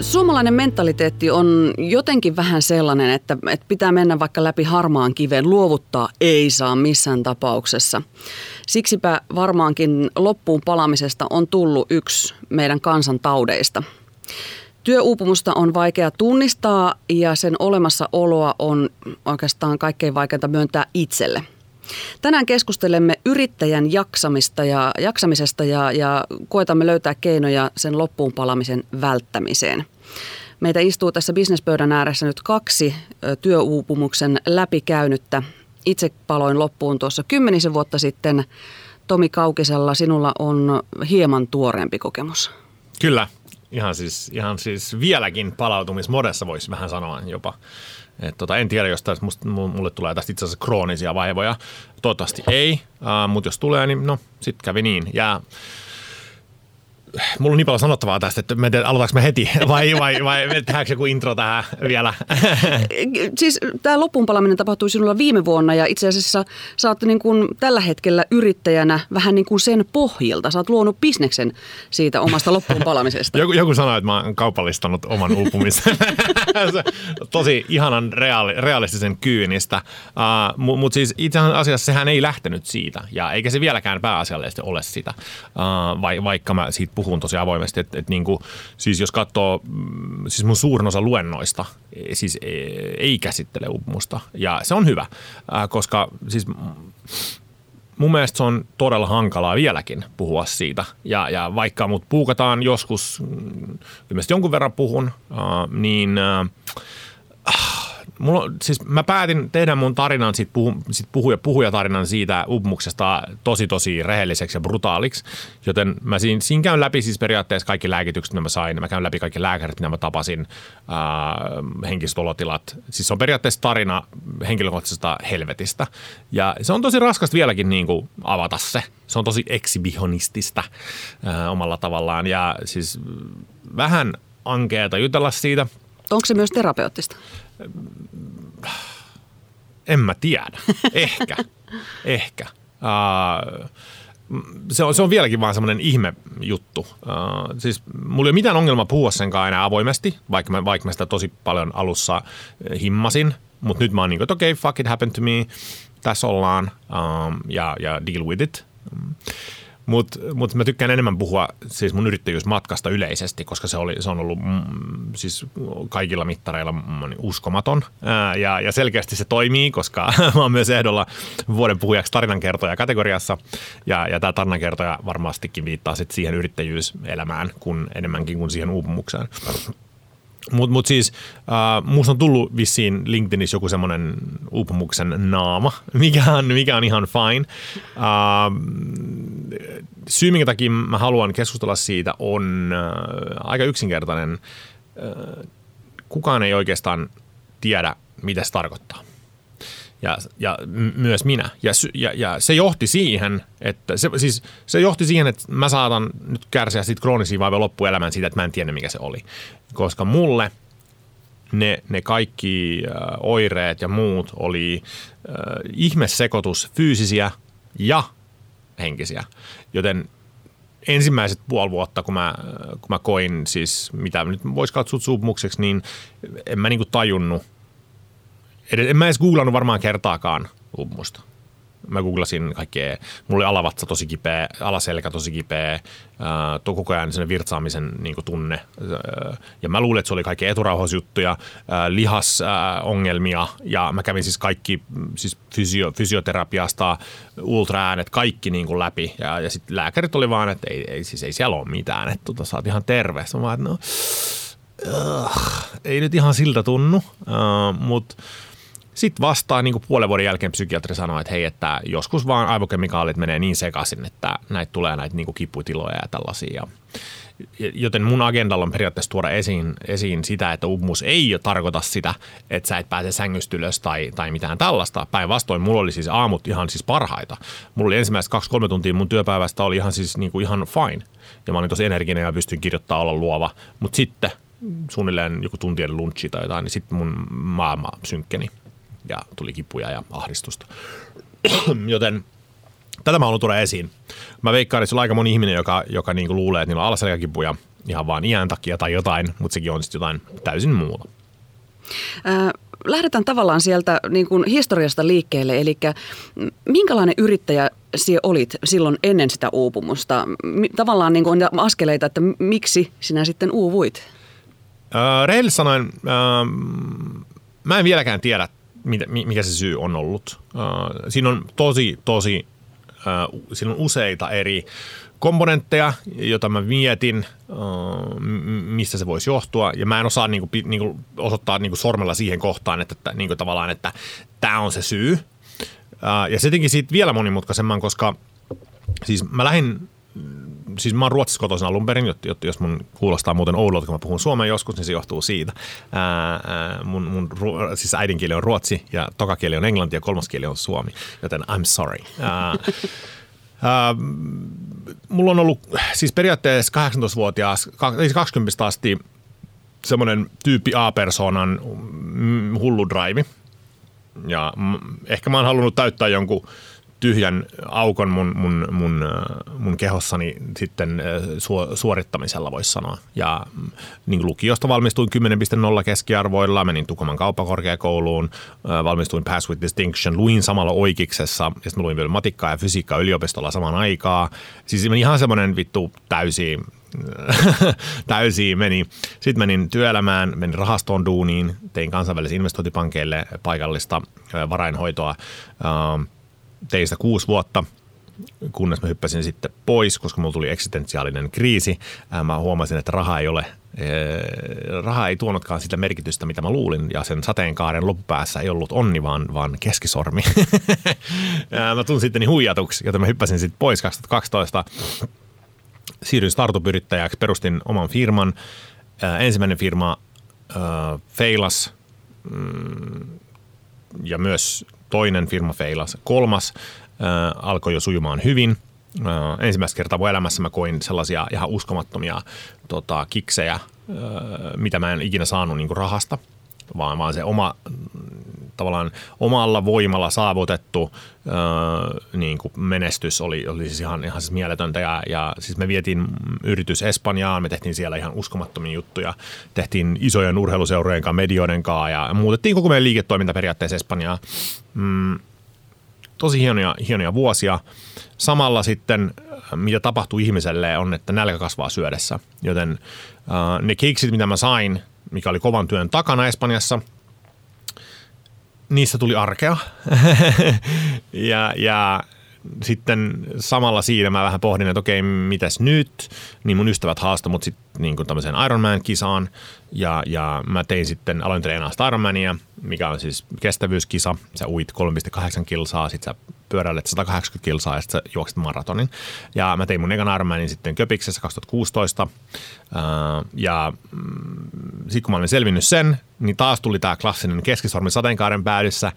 Suomalainen mentaliteetti on jotenkin vähän sellainen, että, että pitää mennä vaikka läpi harmaan kiven. Luovuttaa ei saa missään tapauksessa. Siksipä varmaankin loppuun palamisesta on tullut yksi meidän kansantaudeista. Työuupumusta on vaikea tunnistaa ja sen olemassaoloa on oikeastaan kaikkein vaikeinta myöntää itselle. Tänään keskustelemme yrittäjän jaksamista ja, jaksamisesta ja, ja koetamme löytää keinoja sen loppuun palamisen välttämiseen. Meitä istuu tässä bisnespöydän ääressä nyt kaksi työuupumuksen läpikäynyttä. Itse paloin loppuun tuossa kymmenisen vuotta sitten. Tomi Kaukisella, sinulla on hieman tuoreempi kokemus. Kyllä, ihan siis, ihan siis vieläkin palautumismodessa voisi vähän sanoa jopa. Et tota, en tiedä, jos tästä musta, mulle tulee tästä itse asiassa kroonisia vaivoja. Toivottavasti ei, uh, mutta jos tulee, niin no, sitten kävi niin. Ja mulla on niin paljon sanottavaa tästä, että me aloitaanko me heti vai, vai, vai tehdäänkö joku intro tähän vielä? siis tämä loppuunpalaminen tapahtui sinulla viime vuonna ja itse asiassa sä oot niin kuin tällä hetkellä yrittäjänä vähän niin kuin sen pohjilta. Sä oot luonut bisneksen siitä omasta loppuunpalamisesta. joku, joku sanoi, että mä oon kaupallistanut oman uupumisen. Tosi ihanan reaali, realistisen kyynistä. Uh, Mutta mut siis itse asiassa sehän ei lähtenyt siitä ja eikä se vieläkään pääasiallisesti ole sitä, uh, vai, vaikka mä siitä puhun tosi avoimesti, että, että niin kuin, siis jos katsoo, mm, siis mun suurin osa luennoista e, siis e, ei käsittele uupumusta ja se on hyvä, koska siis mun mielestä se on todella hankalaa vieläkin puhua siitä. Ja, ja vaikka mut puukataan joskus, mm, ilmeisesti jonkun verran puhun, niin mulla, siis mä päätin tehdä mun tarinan, sit, puhu, sit puhuja, puhujatarinan siitä uupumuksesta tosi tosi rehelliseksi ja brutaaliksi, joten mä siinä, siinä käyn läpi siis periaatteessa kaikki lääkitykset, mitä mä sain, mä käyn läpi kaikki lääkärit, mitä mä tapasin, äh, henkiset olotilat. Siis se on periaatteessa tarina henkilökohtaisesta helvetistä ja se on tosi raskasta vieläkin niin kuin avata se. Se on tosi ekshibihonistista omalla tavallaan ja siis vähän ankeeta jutella siitä. Onko se myös terapeuttista? En mä tiedä. Ehkä. Ehkä. Uh, se on, se on vieläkin vaan semmoinen ihme juttu. Uh, siis mulla ei ole mitään ongelmaa puhua senkaan enää avoimesti, vaikka mä, vaikka mä sitä tosi paljon alussa himmasin. Mutta nyt mä oon niin kuin, että okei, okay, fuck it happened to me. Tässä ollaan um, ja, ja deal with it. Mutta mut mä tykkään enemmän puhua siis mun yrittäjyysmatkasta yleisesti, koska se, oli, se on ollut mm, siis kaikilla mittareilla mm, uskomaton. Ää, ja, ja selkeästi se toimii, koska mä oon myös ehdolla vuoden puhujaksi tarinankertoja kategoriassa. Ja, ja tämä tarinankertoja varmastikin viittaa sit siihen yrittäjyyselämään kun enemmänkin kuin siihen uupumukseen. Mutta mut siis äh, musta on tullut vissiin LinkedInissä joku semmoinen uupumuksen naama, mikä on, mikä on ihan fine. Äh, syy, minkä takia mä haluan keskustella siitä, on äh, aika yksinkertainen. Äh, kukaan ei oikeastaan tiedä, mitä se tarkoittaa ja, ja myös minä. Ja, ja, ja se johti siihen, että se, siis se johti siihen, että mä saatan nyt kärsiä siitä kroonisia vaivoja loppuelämän siitä, että mä en tiedä mikä se oli. Koska mulle ne, ne kaikki äh, oireet ja muut oli äh, ihmesekoitus fyysisiä ja henkisiä. Joten ensimmäiset puoli vuotta, kun mä, kun mä koin siis, mitä nyt voisi katsoa suupumukseksi, niin en mä niinku tajunnut – en mä edes googlannut varmaan kertaakaan uupumusta. Mä googlasin kaikkea, mulla oli alavatsa tosi kipeä, alaselkä tosi kipeä, äh, koko ajan sen virtsaamisen niin tunne. Äh, ja mä luulin, että se oli kaikki eturauhasjuttuja, äh, lihasongelmia ja mä kävin siis kaikki siis fysio, fysioterapiasta, ultraäänet, kaikki niin kuin läpi. Ja, ja sitten lääkärit oli vaan, että ei, ei, siis ei siellä ole mitään, että tota, sä oot ihan terve. Mä vaan, no, uh, ei nyt ihan siltä tunnu, uh, mutta sitten vastaan niin puolen vuoden jälkeen psykiatri sanoi, että hei, että joskus vaan aivokemikaalit menee niin sekaisin, että näitä tulee näitä niin kiputiloja ja tällaisia. Joten mun agendalla on periaatteessa tuoda esiin, esiin sitä, että uupumus ei tarkoita sitä, että sä et pääse sängystä ylös tai, tai mitään tällaista. Päinvastoin mulla oli siis aamut ihan siis parhaita. Mulla oli ensimmäiset kaksi-kolme tuntia mun työpäivästä oli ihan siis niin kuin ihan fine. Ja mä olin tosi energinen ja pystyn kirjoittamaan olla luova. Mutta sitten suunnilleen joku tuntien lunchi tai jotain, niin sitten mun maailma synkkeni ja tuli kipuja ja ahdistusta. Joten tätä mä haluan tuoda esiin. Mä veikkaan, että se on aika moni ihminen, joka, joka niinku luulee, että niillä on alaselkäkipuja ihan vaan iän takia tai jotain, mutta sekin on sitten jotain täysin muuta. Äh, lähdetään tavallaan sieltä niin kuin historiasta liikkeelle, eli minkälainen yrittäjä sinä olit silloin ennen sitä uupumusta? Tavallaan niin kuin on askeleita, että miksi sinä sitten uuvuit? Äh, Rehellisesti sanoen, äh, mä en vieläkään tiedä, mikä se syy on ollut. Äh, siinä on tosi, tosi, äh, siinä on useita eri komponentteja, joita mä mietin, äh, mistä se voisi johtua. Ja mä en osaa niinku, niinku, osoittaa niinku sormella siihen kohtaan, että, niinku tavallaan, että tämä on se syy. Ja se siitä vielä monimutkaisemman, koska siis mä lähdin siis mä oon Ruotsissa kotoisin alun perin, jos mun kuulostaa muuten oudolta, kun mä puhun suomea joskus, niin se johtuu siitä. Ää, ää, mun, mun siis äidinkieli on ruotsi ja tokakieli on englanti ja kolmas kieli on suomi, joten I'm sorry. Ää, ää, mulla on ollut siis periaatteessa 18-vuotias, 20 asti semmoinen tyyppi A-persoonan mm, hullu drive. Ja ehkä mä oon halunnut täyttää jonkun tyhjän aukon mun, mun, mun, äh, mun kehossani sitten äh, suorittamisella, voisi sanoa. Ja mm, niin lukiosta valmistuin 10.0 keskiarvoilla, menin Tukoman kauppakorkeakouluun, äh, valmistuin Pass with Distinction, luin samalla oikeiksessa, ja sitten luin vielä matikkaa ja fysiikkaa yliopistolla samaan aikaa. Siis ihan semmoinen vittu täysi täysi meni. Sitten menin työelämään, menin rahastoon duuniin, tein kansainvälisille investointipankeille paikallista varainhoitoa tein sitä kuusi vuotta, kunnes mä hyppäsin sitten pois, koska mulla tuli eksistentiaalinen kriisi. Mä huomasin, että raha ei ole raha ei tuonutkaan sitä merkitystä, mitä mä luulin, ja sen sateenkaaren loppupäässä ei ollut onni, vaan, vaan keskisormi. mä tunsin sitten huijatuksi, joten mä hyppäsin sitten pois 2012. Siirryin startup-yrittäjäksi, perustin oman firman. Ensimmäinen firma feilas mm, ja myös toinen firma feilasi, kolmas äh, alkoi jo sujumaan hyvin. Äh, ensimmäistä kertaa mun elämässä mä koin sellaisia ihan uskomattomia tota, kiksejä, äh, mitä mä en ikinä saanut niin rahasta, vaan, vaan se oma tavallaan omalla voimalla saavutettu öö, niin kuin menestys oli, oli siis ihan, ihan siis mieletöntä. Ja, ja siis me vietiin yritys Espanjaan, me tehtiin siellä ihan uskomattomia juttuja. Tehtiin isojen urheiluseurojen kanssa, medioiden kanssa ja muutettiin koko meidän liiketoiminta periaatteessa Espanjaan. Mm, tosi hienoja, hienoja vuosia. Samalla sitten, mitä tapahtuu ihmiselle, on, että nälkä kasvaa syödessä. Joten ne keksit, mitä mä sain, mikä oli kovan työn takana Espanjassa – niistä tuli arkea. ja, ja sitten samalla siinä mä vähän pohdin, että okei, mitäs nyt? Niin mun ystävät haastoi mut sitten niin tämmöiseen Ironman-kisaan. Ja, ja mä tein sitten, aloin treenaa Ironmania, mikä on siis kestävyyskisa. Sä uit 3,8 kilsaa, sit sä pyöräilet 180 kilsaa ja sitten sä juokset maratonin. Ja mä tein mun ekan Ironmanin sitten Köpiksessä 2016. ja mm, sitten kun mä olin selvinnyt sen, niin taas tuli tämä klassinen keskisormi sateenkaaren päädyssä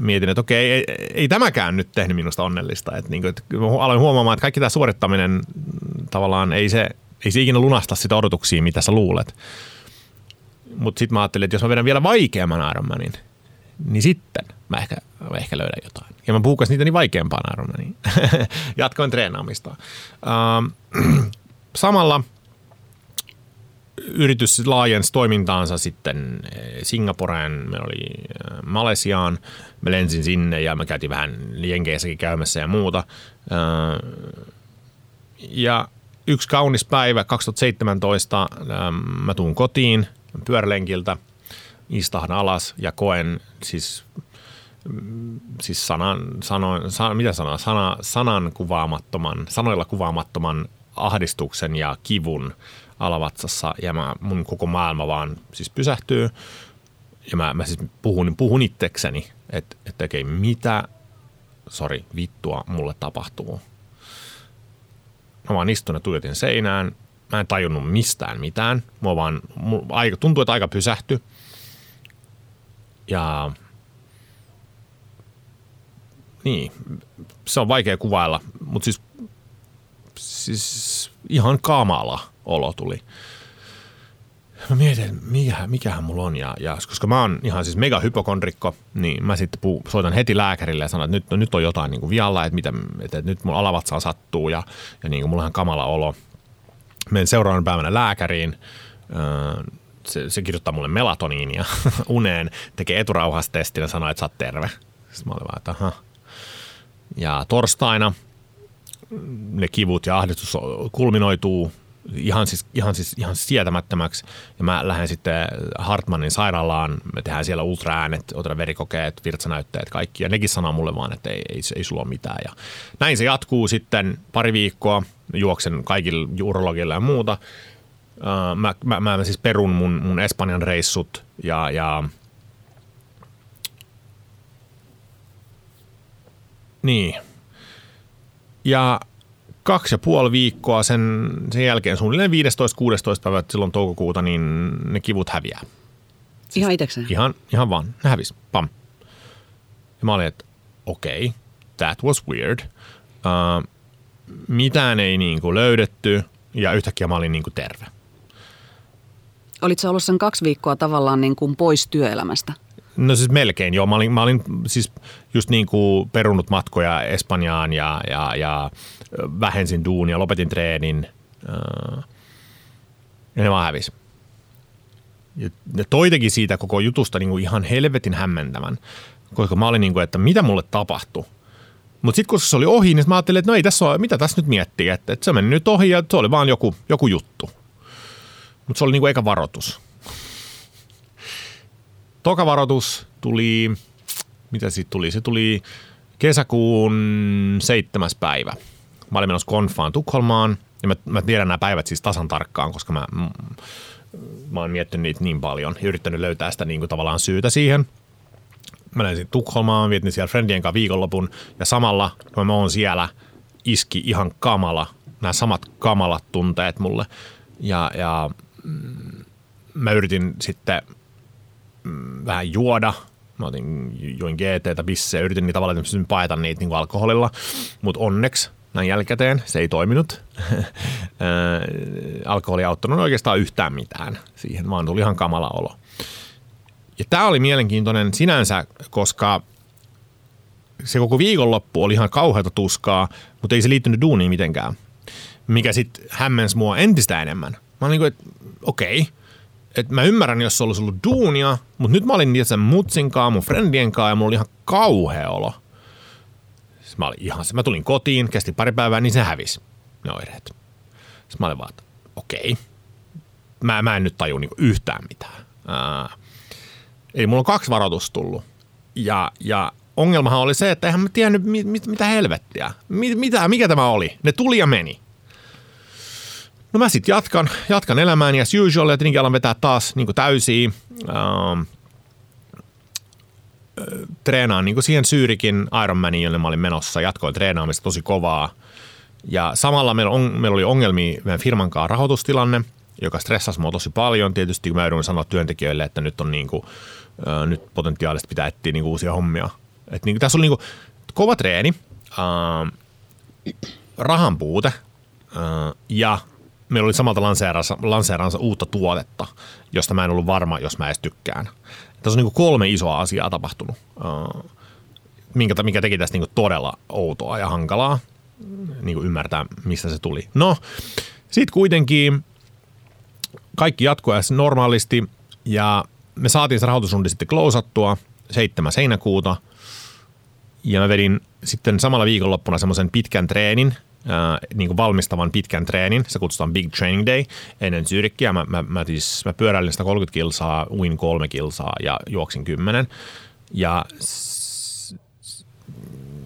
mietin, että okei, ei, ei tämäkään nyt tehnyt minusta onnellista. Että niin kuin, että aloin huomaamaan, että kaikki tämä suorittaminen mm, tavallaan ei se, ei se ikinä lunasta sitä odotuksia, mitä sä luulet. Mutta sitten mä ajattelin, että jos mä vedän vielä vaikeamman Ironmanin, niin sitten mä ehkä, mä ehkä löydän jotain. Ja mä puhukas niitä niin vaikeampaan Ironmaniin. Jatkoin treenaamista. Ähm, samalla – yritys laajensi toimintaansa sitten eh, Singaporeen, me oli eh, Malesiaan, me lensin sinne ja me käytiin vähän Jenkeissäkin käymässä ja muuta. Eh, ja yksi kaunis päivä 2017 mä tuun kotiin pyörälenkiltä, istahdan alas ja koen siis siis sanan, sano, san, mitä sanaa, sana, sanan kuvaamattoman, sanoilla kuvaamattoman ahdistuksen ja kivun alavatsassa ja mä, mun koko maailma vaan siis pysähtyy. Ja mä, mä siis puhun, puhun itsekseni, että et, okei, mitä, sori, vittua mulle tapahtuu. Mä vaan istun ja tuijotin seinään. Mä en tajunnut mistään mitään. Mua vaan, aika, tuntuu, että aika pysähty. Ja niin, se on vaikea kuvailla, mutta siis, siis ihan kamala olo tuli. Mä mietin, mikä, mikähän mulla on. Ja, ja, koska mä oon ihan siis mega hypokondrikko, niin mä sitten puu, soitan heti lääkärille ja sanon, että nyt, no, nyt on jotain niin kuin vialla, että, mitä, että, että nyt mun alavatsaa sattuu ja, ja niin kuin mulla on kamala olo. menen seuraavan päivänä lääkäriin. Se, se kirjoittaa mulle melatoniinia uneen, tekee eturauhastestin ja sanoo, että sä oot terve. Sitten mä olin vaan, että aha. Ja torstaina ne kivut ja ahdistus kulminoituu ihan siis, ihan siis ihan sietämättömäksi. Ja mä lähden sitten Hartmanin sairaalaan, me tehdään siellä ultraäänet, otetaan verikokeet, virtsanäytteet, kaikki. Ja nekin sanoo mulle vaan, että ei, ei, ei sulla ole mitään. Ja näin se jatkuu sitten pari viikkoa, juoksen kaikille urologille ja muuta. Mä, mä, mä siis perun mun, mun Espanjan reissut ja, ja niin. Ja kaksi ja puoli viikkoa sen, sen jälkeen, suunnilleen 15-16 päivä silloin toukokuuta, niin ne kivut häviää. Siis ihan itsekseen? Ihan, ihan vaan. Ne hävisi. Pam. Ja mä olin, että okei, okay, that was weird. Uh, mitään ei niin kuin löydetty ja yhtäkkiä mä olin niin kuin terve. Olitko ollut sen kaksi viikkoa tavallaan niin kuin pois työelämästä? No siis melkein joo. Mä olin, mä olin siis just niin kuin perunut matkoja Espanjaan ja, ja, ja vähensin duunia, lopetin treenin ja ne vaan hävisi. Ja ne toitekin siitä koko jutusta niin kuin ihan helvetin hämmentävän, koska mä olin niin kuin, että mitä mulle tapahtui. Mutta sitten kun se oli ohi, niin mä ajattelin, että no ei tässä ole, mitä tässä nyt miettii, että, että se meni nyt ohi ja se oli vaan joku, joku juttu. Mutta se oli niin kuin eka varoitus. Toka varoitus tuli, mitä siitä tuli? Se tuli kesäkuun seitsemäs päivä. Mä olin menossa konfaan Tukholmaan ja mä, mä tiedän nämä päivät siis tasan tarkkaan, koska mä, mä oon miettinyt niitä niin paljon ja yrittänyt löytää sitä niin kuin tavallaan syytä siihen. Mä lensin Tukholmaan, vietin siellä friendien kanssa viikonlopun ja samalla, kun mä oon siellä, iski ihan kamala, nämä samat kamalat tunteet mulle. Ja, ja mm, mä yritin sitten mm, vähän juoda. Mä otin, join GT, bissejä, yritin niitä tavallaan, paeta niitä niin kuin alkoholilla, mutta onneksi näin jälkikäteen se ei toiminut. Alkoholi ei auttanut oikeastaan yhtään mitään siihen, vaan tuli ihan kamala olo. Ja tämä oli mielenkiintoinen sinänsä, koska se koko viikonloppu oli ihan kauheata tuskaa, mutta ei se liittynyt duuniin mitenkään. Mikä sitten hämmensi mua entistä enemmän. Mä olin niin kuin, että okei, okay, että mä ymmärrän, jos se olisi ollut duunia, mutta nyt mä olin niitä sen mutsin kanssa, mun friendien kanssa ja mulla oli ihan kauhea olo. Siis mä, olin ihan, mä tulin kotiin, kesti pari päivää, niin se hävisi, ne oireet. Sitten mä olin vaan, okei, okay. mä, mä en nyt taju niinku yhtään mitään. Ää, eli mulla on kaksi varoitusta tullut. Ja, ja ongelmahan oli se, että eihän mä tiennyt mit, mit, mitä helvettiä. Mit, mitä, mikä tämä oli? Ne tuli ja meni. No mä sitten jatkan, jatkan elämääni as usual ja tietenkin alan vetää taas niin täysiä. Ähm, treenaan niin siihen Syyrikin Ironmaniin, jolle mä olin menossa. Jatkoin treenaamista tosi kovaa. Ja samalla meillä, on, meillä oli ongelmia meidän firman kanssa rahoitustilanne, joka stressasi mua tosi paljon. Tietysti kun mä joudun sanoa työntekijöille, että nyt on niin kuin, äh, nyt potentiaalisesti pitää etsiä niin uusia hommia. Et niin kuin, tässä oli niin kuin kova treeni, äh, rahan puute äh, ja meillä oli samalta lanseeransa uutta tuotetta, josta mä en ollut varma, jos mä edes tykkään. Tässä on niin kolme isoa asiaa tapahtunut, minkä, mikä teki tästä niin todella outoa ja hankalaa niin ymmärtää, mistä se tuli. No, sitten kuitenkin kaikki jatkoi normaalisti ja me saatiin se rahoitusrundi sitten klousattua 7. heinäkuuta ja mä vedin sitten samalla viikonloppuna semmoisen pitkän treenin, äh, niin kuin valmistavan pitkän treenin. Se kutsutaan Big Training Day ennen Zyrikkiä. Mä, mä, mä, siis, mä pyöräilin 130 kilsaa, uin kolme kilsaa ja juoksin 10. Ja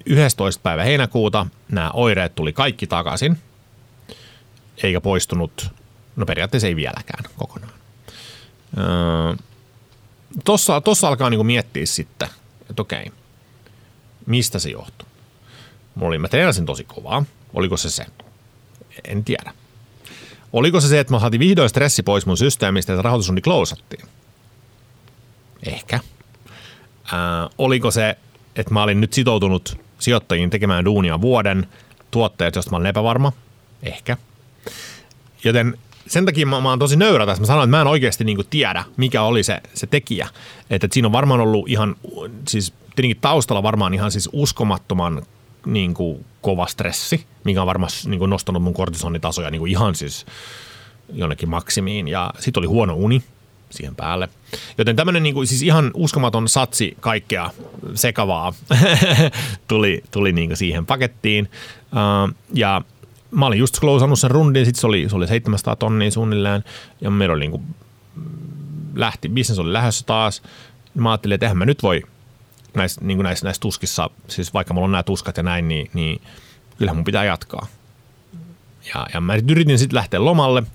11. päivä heinäkuuta nämä oireet tuli kaikki takaisin, eikä poistunut, no periaatteessa ei vieläkään kokonaan. Öö, tossa, tossa alkaa niinku miettiä sitten, että okei, mistä se johtuu. Mulla mä treenasin tosi kovaa, Oliko se se? En tiedä. Oliko se se, että mä saatiin vihdoin stressi pois mun systeemistä ja rahoitusrundi klousattiin? Ehkä. Ää, oliko se, että mä olin nyt sitoutunut sijoittajiin tekemään duunia vuoden tuotteet, josta mä olen epävarma? Ehkä. Joten sen takia mä, mä oon tosi nöyrä tässä. Mä sanoin, että mä en oikeasti niinku tiedä, mikä oli se, se tekijä. Että, että siinä on varmaan ollut ihan, siis tietenkin taustalla varmaan ihan siis uskomattoman niin kuin kova stressi, mikä on varmasti niin kuin nostanut mun kortisonitasoja niin kuin ihan siis jonnekin maksimiin. Ja sitten oli huono uni siihen päälle. Joten tämmöinen niin kuin, siis ihan uskomaton satsi kaikkea sekavaa tuli, tuli niin kuin siihen pakettiin. Uh, ja mä olin just klousannut sen rundin, sitten se oli, se oli 700 tonnia suunnilleen, ja meillä oli niin kuin, lähti, business oli lähdössä taas. Mä ajattelin, että eihän mä nyt voi näissä, niin näissä, näissä tuskissa, siis vaikka mulla on nämä tuskat ja näin, niin, niin kyllähän mun pitää jatkaa. Ja, ja mä yritin sitten lähteä lomalle. Mä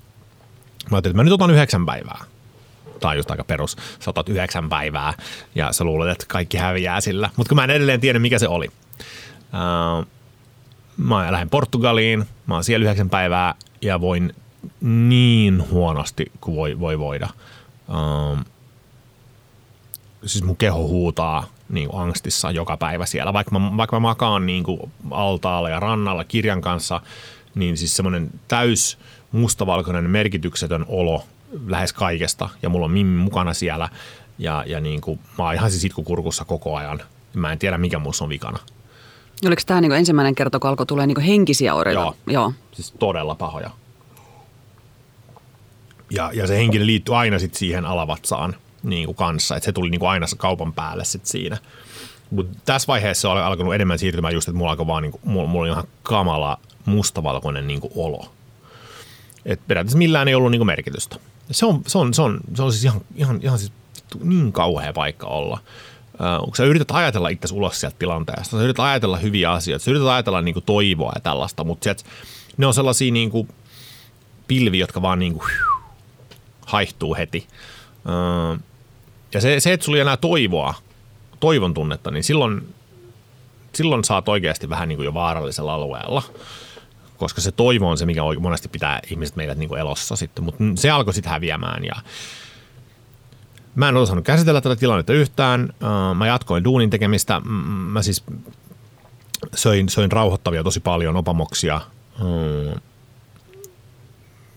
ajattelin, että mä nyt otan yhdeksän päivää. On just aika perus. Sä otat yhdeksän päivää ja sä luulet, että kaikki häviää sillä. Mutta kun mä en edelleen tiedä, mikä se oli. Mä lähden Portugaliin, mä oon siellä yhdeksän päivää ja voin niin huonosti kuin voi, voi voida. Siis mun keho huutaa niin kuin angstissa joka päivä siellä. Vaikka mä, vaikka mä makaan niin kuin altaalla ja rannalla kirjan kanssa, niin siis semmoinen täys mustavalkoinen merkityksetön olo lähes kaikesta. Ja mulla on Mimmi mukana siellä ja, ja niin kuin, mä oon ihan siis itkukurkussa koko ajan. Mä en tiedä, mikä musta on vikana. Oliko tämä niin ensimmäinen kerta, kun alkoi tulee niin henkisiä oireita? Joo, Joo, siis todella pahoja. Ja, ja se henkinen liittyy aina sit siihen alavatsaan niin kuin kanssa, että se tuli niin kuin aina kaupan päälle sit siinä. Mutta tässä vaiheessa on alkanut enemmän siirtymään just, että mulla alkoi vaan, niin kuin, mulla, mulla oli ihan kamala mustavalkoinen niin kuin olo. Et periaatteessa millään ei ollut niin kuin merkitystä. Se on, se on, se on, se on siis ihan, ihan, ihan siis niin kauhea paikka olla. Uh, kun sä yrität ajatella itse ulos sieltä tilanteesta, sä yrität ajatella hyviä asioita, sä yrität ajatella niin kuin toivoa ja tällaista, mutta sieltä, ne on sellaisia niin kuin pilviä, jotka vaan niin kuin, haihtuu heti. Uh, ja se, se, että sulla ei enää toivoa, toivon tunnetta, niin silloin, silloin saat oikeasti vähän niin kuin jo vaarallisella alueella. Koska se toivo on se, mikä monesti pitää ihmiset meidät niin kuin elossa sitten. Mutta se alkoi sitten häviämään ja Mä en osannut käsitellä tätä tilannetta yhtään. Mä jatkoin duunin tekemistä. Mä siis söin, söin rauhoittavia tosi paljon, opamoksia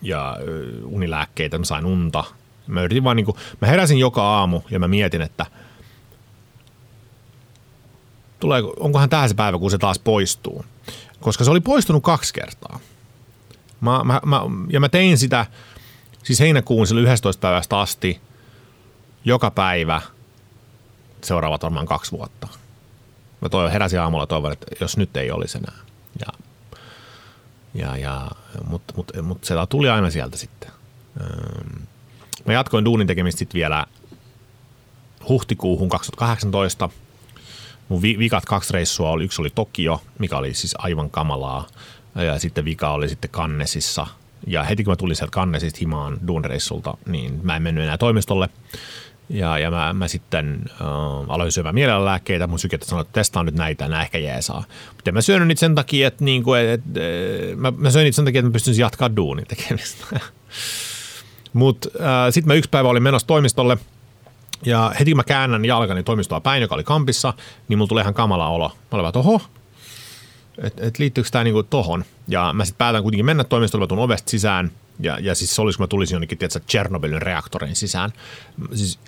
ja unilääkkeitä. Mä sain unta. Mä yritin vaan niin kuin, mä heräsin joka aamu ja mä mietin, että tulee, onkohan tämä se päivä, kun se taas poistuu. Koska se oli poistunut kaksi kertaa. Mä, mä, mä, ja mä tein sitä siis heinäkuun sillä 11 päivästä asti joka päivä seuraavat varmaan kaksi vuotta. Mä toivon, heräsin aamulla toivon, että jos nyt ei olisi enää. Ja, ja, ja, mutta mut, mut se tuli aina sieltä sitten. Mä jatkoin duunin tekemistä sitten vielä huhtikuuhun 2018. Mun vikat kaksi reissua oli, yksi oli Tokio, mikä oli siis aivan kamalaa. Ja sitten vika oli sitten Kannesissa. Ja heti kun mä tulin sieltä Kannesista himaan duunireissulta, niin mä en mennyt enää toimistolle. Ja, ja mä, mä sitten äh, aloin syömään mielenlääkkeitä, mun syke sanoi, että testaan nyt näitä, nämä ehkä jeesaa. Mutta mä syönyt niitä sen takia, että, niin kuin, et, et, mä, mä söin niitä sen takia, että mä pystyisin jatkaa duunin tekemistä. Mutta äh, sitten mä yksi päivä olin menossa toimistolle ja heti kun mä käännän jalkani toimistoa päin, joka oli kampissa, niin mulla tulee ihan kamala olo. Mä olin vaan, oho, että et liittyykö tämä niinku tohon. Ja mä sitten päätän kuitenkin mennä toimistolle, mä tuun ovesta sisään – ja, ja siis se olisi, kun mä tulisin jonnekin, tiedätkö, Chernobylin reaktorin sisään. Siis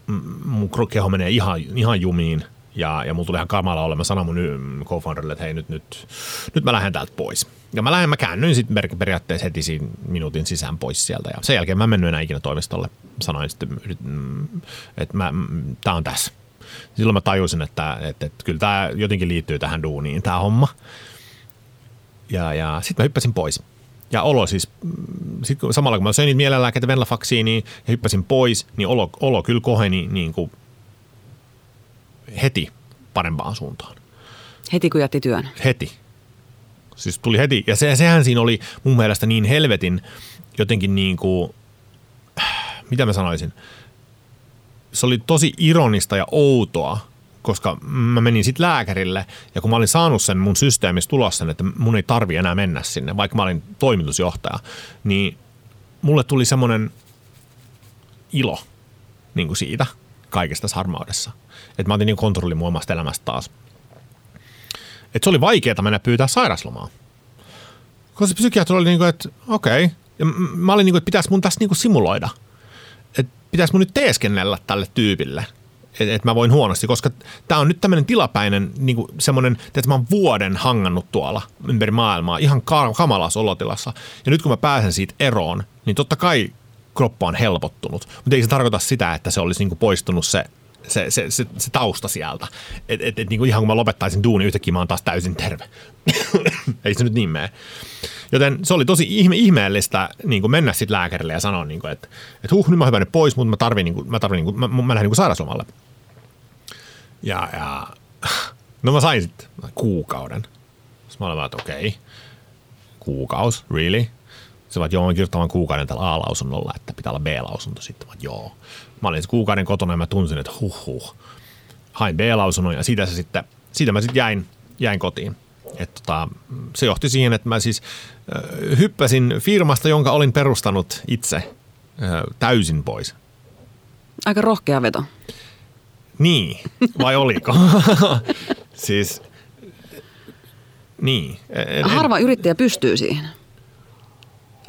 mun keho menee ihan, ihan jumiin ja, ja mulla tuli ihan kamala ole. Mä sanoin mun co-founderille, että hei nyt, nyt, nyt mä lähden täältä pois. Ja mä lähden, mä käännyin sitten periaatteessa heti siinä minuutin sisään pois sieltä. Ja sen jälkeen mä en mennyt enää ikinä toimistolle. Sanoin sitten, että mä, tää on tässä. Silloin mä tajusin, että, että, että kyllä tämä jotenkin liittyy tähän duuniin, tämä homma. Ja, ja sitten mä hyppäsin pois. Ja olo siis, sit samalla kun mä söin niitä mielenlääkkeitä Venlafaksiiniin ja hyppäsin pois, niin olo, olo kyllä koheni niin kuin heti parempaan suuntaan. Heti kun jätti työn? Heti. Siis tuli heti. Ja se, sehän siinä oli mun mielestä niin helvetin jotenkin niin kuin, mitä mä sanoisin, se oli tosi ironista ja outoa, koska mä menin sitten lääkärille ja kun mä olin saanut sen mun systeemistä tulos sen, että mun ei tarvi enää mennä sinne, vaikka mä olin toimitusjohtaja, niin mulle tuli semmoinen ilo niin kuin siitä kaikesta harmaudessa. Että mä otin niin kontrolli mun omasta elämästä taas. Että se oli vaikeaa mennä pyytää sairaslomaa. Koska se psykiatri oli niin kuin, että okei. Okay. Ja mä olin niin kuin, että pitäisi mun tässä niin kuin simuloida. Että pitäisi mun nyt teeskennellä tälle tyypille – että et mä voin huonosti, koska tämä on nyt tämmöinen tilapäinen niin semmoinen, että mä oon vuoden hangannut tuolla ympäri maailmaa ihan kamalassa olotilassa. Ja nyt kun mä pääsen siitä eroon, niin totta kai kroppa on helpottunut. Mutta ei se tarkoita sitä, että se olisi niin kuin poistunut se se, se, se, se tausta sieltä. Et, et, et, niin kuin ihan kun mä lopettaisin duuni, yhtäkkiä mä oon taas täysin terve. Ei se nyt niin mene. Joten se oli tosi ihme, ihmeellistä niin kuin mennä sitten lääkärille ja sanoa, niin kuin, että, että huh, nyt mä oon pois, mutta mä tarvin, niin kuin, mä, tarvin, niin kuin, mä, mä lähden niin kuin sairauslomalle. Ja, ja no mä sain sitten kuukauden. Sitten mä olin että okei, okay. kuukaus, really? Se vaan, joo, mä kirjoittamaan kuukauden tällä A-lausunnolla, että pitää olla B-lausunto sitten. Mä, joo. Mä olin kuukauden kotona ja mä tunsin, että huh huh. Hain B-lausunnon ja siitä, se sitten, siitä mä sitten jäin, jäin kotiin. Et tota, se johti siihen, että mä siis äh, hyppäsin firmasta, jonka olin perustanut itse äh, täysin pois. Aika rohkea veto. Niin, vai oliko? siis, niin. En, Harva yrittäjä pystyy siihen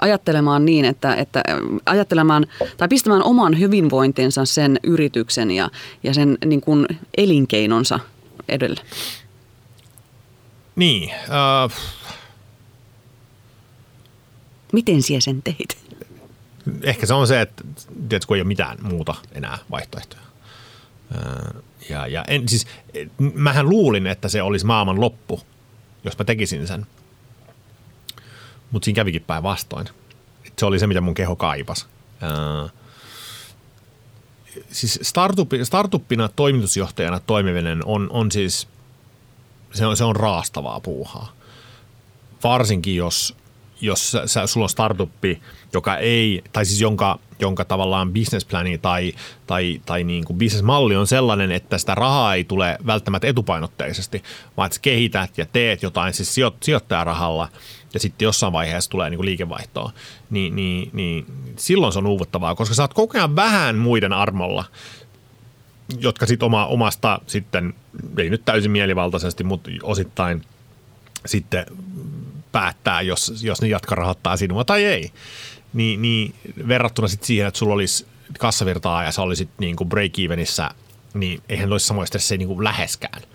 ajattelemaan niin, että, että ajattelemaan tai pistämään oman hyvinvointinsa sen yrityksen ja, ja sen niin kuin elinkeinonsa edelle. Niin. Uh... Miten siellä sen teit? Ehkä se on se, että tiedätkö, kun ei ole mitään muuta enää vaihtoehtoja. Uh, ja, ja en, siis, mähän luulin, että se olisi maailman loppu, jos mä tekisin sen – mutta siinä kävikin päinvastoin. Se oli se, mitä mun keho kaipas. Siis startup, startuppina toimitusjohtajana toimiminen on, on siis, se on, se on raastavaa puuhaa. Varsinkin jos, jos sä, sulla on startuppi, joka ei, tai siis jonka, jonka tavallaan businessplani tai, tai, tai niin kuin businessmalli on sellainen, että sitä rahaa ei tule välttämättä etupainotteisesti, vaan että kehität ja teet jotain siis sijoittajarahalla – ja sitten jossain vaiheessa tulee niin liikevaihtoa, niin, niin, niin silloin se on uuvuttavaa, koska sä oot koko ajan vähän muiden armolla, jotka sitten oma, omasta sitten, ei nyt täysin mielivaltaisesti, mutta osittain sitten päättää, jos, jos ne jatka rahoittaa sinua tai ei. Niin, niin verrattuna sitten siihen, että sulla olisi kassavirtaa ja sä olisit niin kuin break-evenissä, niin eihän olisi samoista stressejä niin kuin läheskään –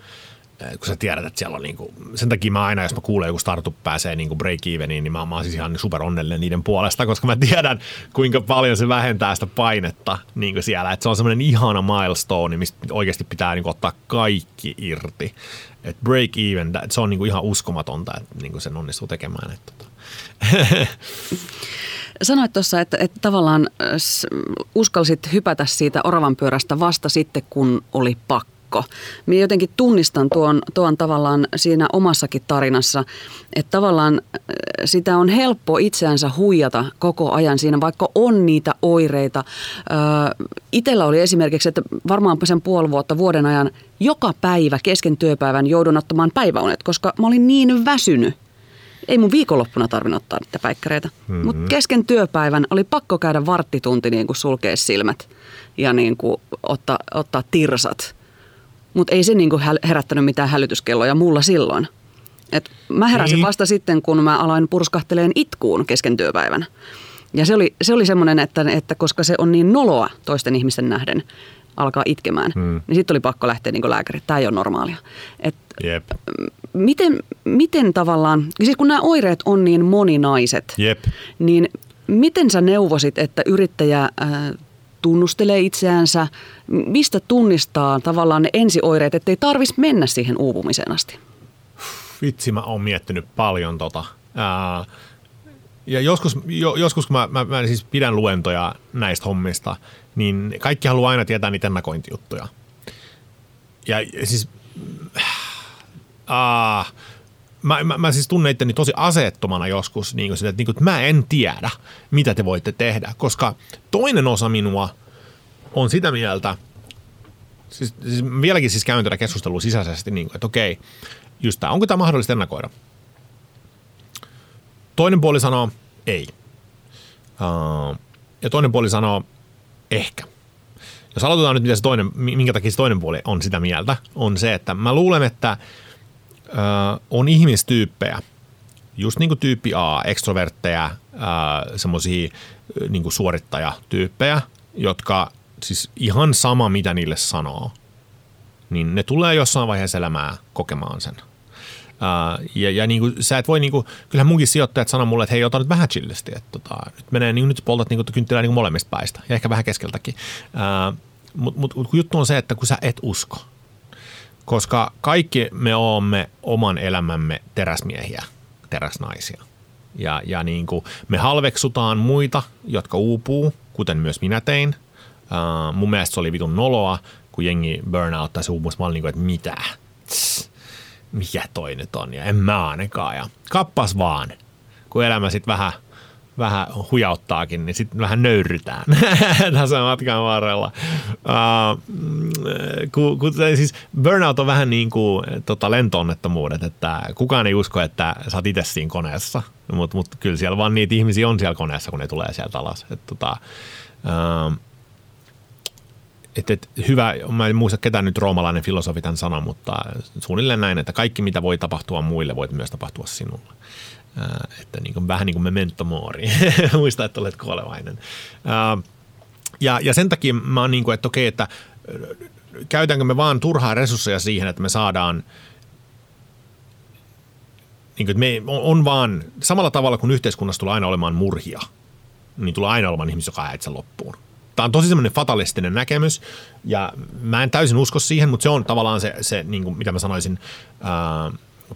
kun sä tiedät, että siellä on niinku, sen takia mä aina, jos mä kuulen joku startup pääsee niinku break-eveniin, niin mä, mä oon siis ihan super onnellinen niiden puolesta, koska mä tiedän, kuinka paljon se vähentää sitä painetta niinku siellä. Että se on semmoinen ihana milestone, mistä oikeasti pitää niinku ottaa kaikki irti. Et break-even, se on niinku ihan uskomatonta, että niinku sen onnistuu tekemään. Että tota. Sanoit tuossa, että, että tavallaan uskalsit hypätä siitä oravan pyörästä vasta sitten, kun oli pakko. Minä jotenkin tunnistan tuon, tuon tavallaan siinä omassakin tarinassa, että tavallaan sitä on helppo itseänsä huijata koko ajan siinä, vaikka on niitä oireita. Itellä oli esimerkiksi, että varmaan sen puoli vuotta vuoden ajan joka päivä kesken työpäivän joudun ottamaan päiväunet, koska mä olin niin väsynyt. Ei mun viikonloppuna tarvinnut ottaa niitä päikkäreitä, mm-hmm. mutta kesken työpäivän oli pakko käydä varttitunti niin kuin sulkea silmät ja niin kuin ottaa, ottaa tirsat. Mutta ei se niinku herättänyt mitään hälytyskelloja mulla silloin. Et mä heräsin niin. vasta sitten, kun mä aloin purskahteleen itkuun kesken työpäivän. Ja se oli, se oli semmoinen, että, että koska se on niin noloa toisten ihmisten nähden alkaa itkemään, hmm. niin sitten oli pakko lähteä niin lääkäri. Tämä ei ole normaalia. Et Jep. Miten, miten tavallaan, siis kun nämä oireet on niin moninaiset, Jep. niin miten sä neuvosit, että yrittäjä äh, tunnustelee itseänsä, mistä tunnistaa tavallaan ne ensioireet, ettei tarvitsisi mennä siihen uupumiseen asti? Vitsi, mä oon miettinyt paljon tota. Ää, ja joskus, jo, joskus kun mä, mä, mä siis pidän luentoja näistä hommista, niin kaikki haluaa aina tietää niitä ennakointijuttuja. Ja siis... Äh, mä, mä, mä siis tunnen itteni tosi aseettomana joskus, niin kuin sitä, että, niin kuin, että mä en tiedä, mitä te voitte tehdä, koska toinen osa minua on sitä mieltä, siis, siis vieläkin siis käyn tätä keskustelua sisäisesti, niin kuin, että okei, just tämä, onko tämä mahdollista ennakoida? Toinen puoli sanoo ei. Uh, ja toinen puoli sanoo ehkä. Jos aloitetaan nyt, mitä se toinen, minkä takia se toinen puoli on sitä mieltä, on se, että mä luulen, että – on ihmistyyppejä, just niin kuin tyyppi A, ekstrovertteja, semmoisia niin suorittajatyyppejä, jotka siis ihan sama mitä niille sanoo, niin ne tulee jossain vaiheessa elämää kokemaan sen. Uh, ja, ja niin kuin, sä et voi, niin kuin, kyllähän munkin sijoittajat sanoo mulle, että hei, ota nyt vähän chillisti, että tota, nyt menee, niin nyt poltat niin kynttilää niin molemmista päistä ja ehkä vähän keskeltäkin. Mutta mut, mut, juttu on se, että kun sä et usko, koska kaikki me olemme oman elämämme teräsmiehiä, teräsnaisia. Ja, ja niin kuin me halveksutaan muita, jotka uupuu, kuten myös minä tein. Uh, mun mielestä se oli vitun noloa, kun jengi burnout tai se uupumus. Mä olin niin kuin, että mitä? Tss, mikä toi nyt on? Ja en mä ainakaan. Ja kappas vaan, kun elämä sitten vähän – vähän hujauttaakin, niin sitten vähän nöyrytään tässä matkan varrella. Uh, ku, ku, siis burnout on vähän niin kuin tota, lentoonnettomuudet, että kukaan ei usko, että sä oot itse siinä koneessa, mutta mut kyllä siellä vaan niitä ihmisiä on siellä koneessa, kun ne tulee sieltä alas. Et, tota, uh, et, et, hyvä, mä en muista ketään nyt roomalainen filosofi tämän sanon, mutta suunnilleen näin, että kaikki mitä voi tapahtua muille, voit myös tapahtua sinulle että niin kuin, vähän niin kuin memento mori, muista, että olet kuolevainen. Ja, ja sen takia mä oon niin kuin, että okei, että käytänkö me vaan turhaa resursseja siihen, että me saadaan niin kuin, me on vaan samalla tavalla kuin yhteiskunnassa tulee aina olemaan murhia, niin tulee aina olemaan ihmisiä, joka ajaa loppuun. Tämä on tosi semmoinen fatalistinen näkemys, ja mä en täysin usko siihen, mutta se on tavallaan se, se niin kuin, mitä mä sanoisin, ää,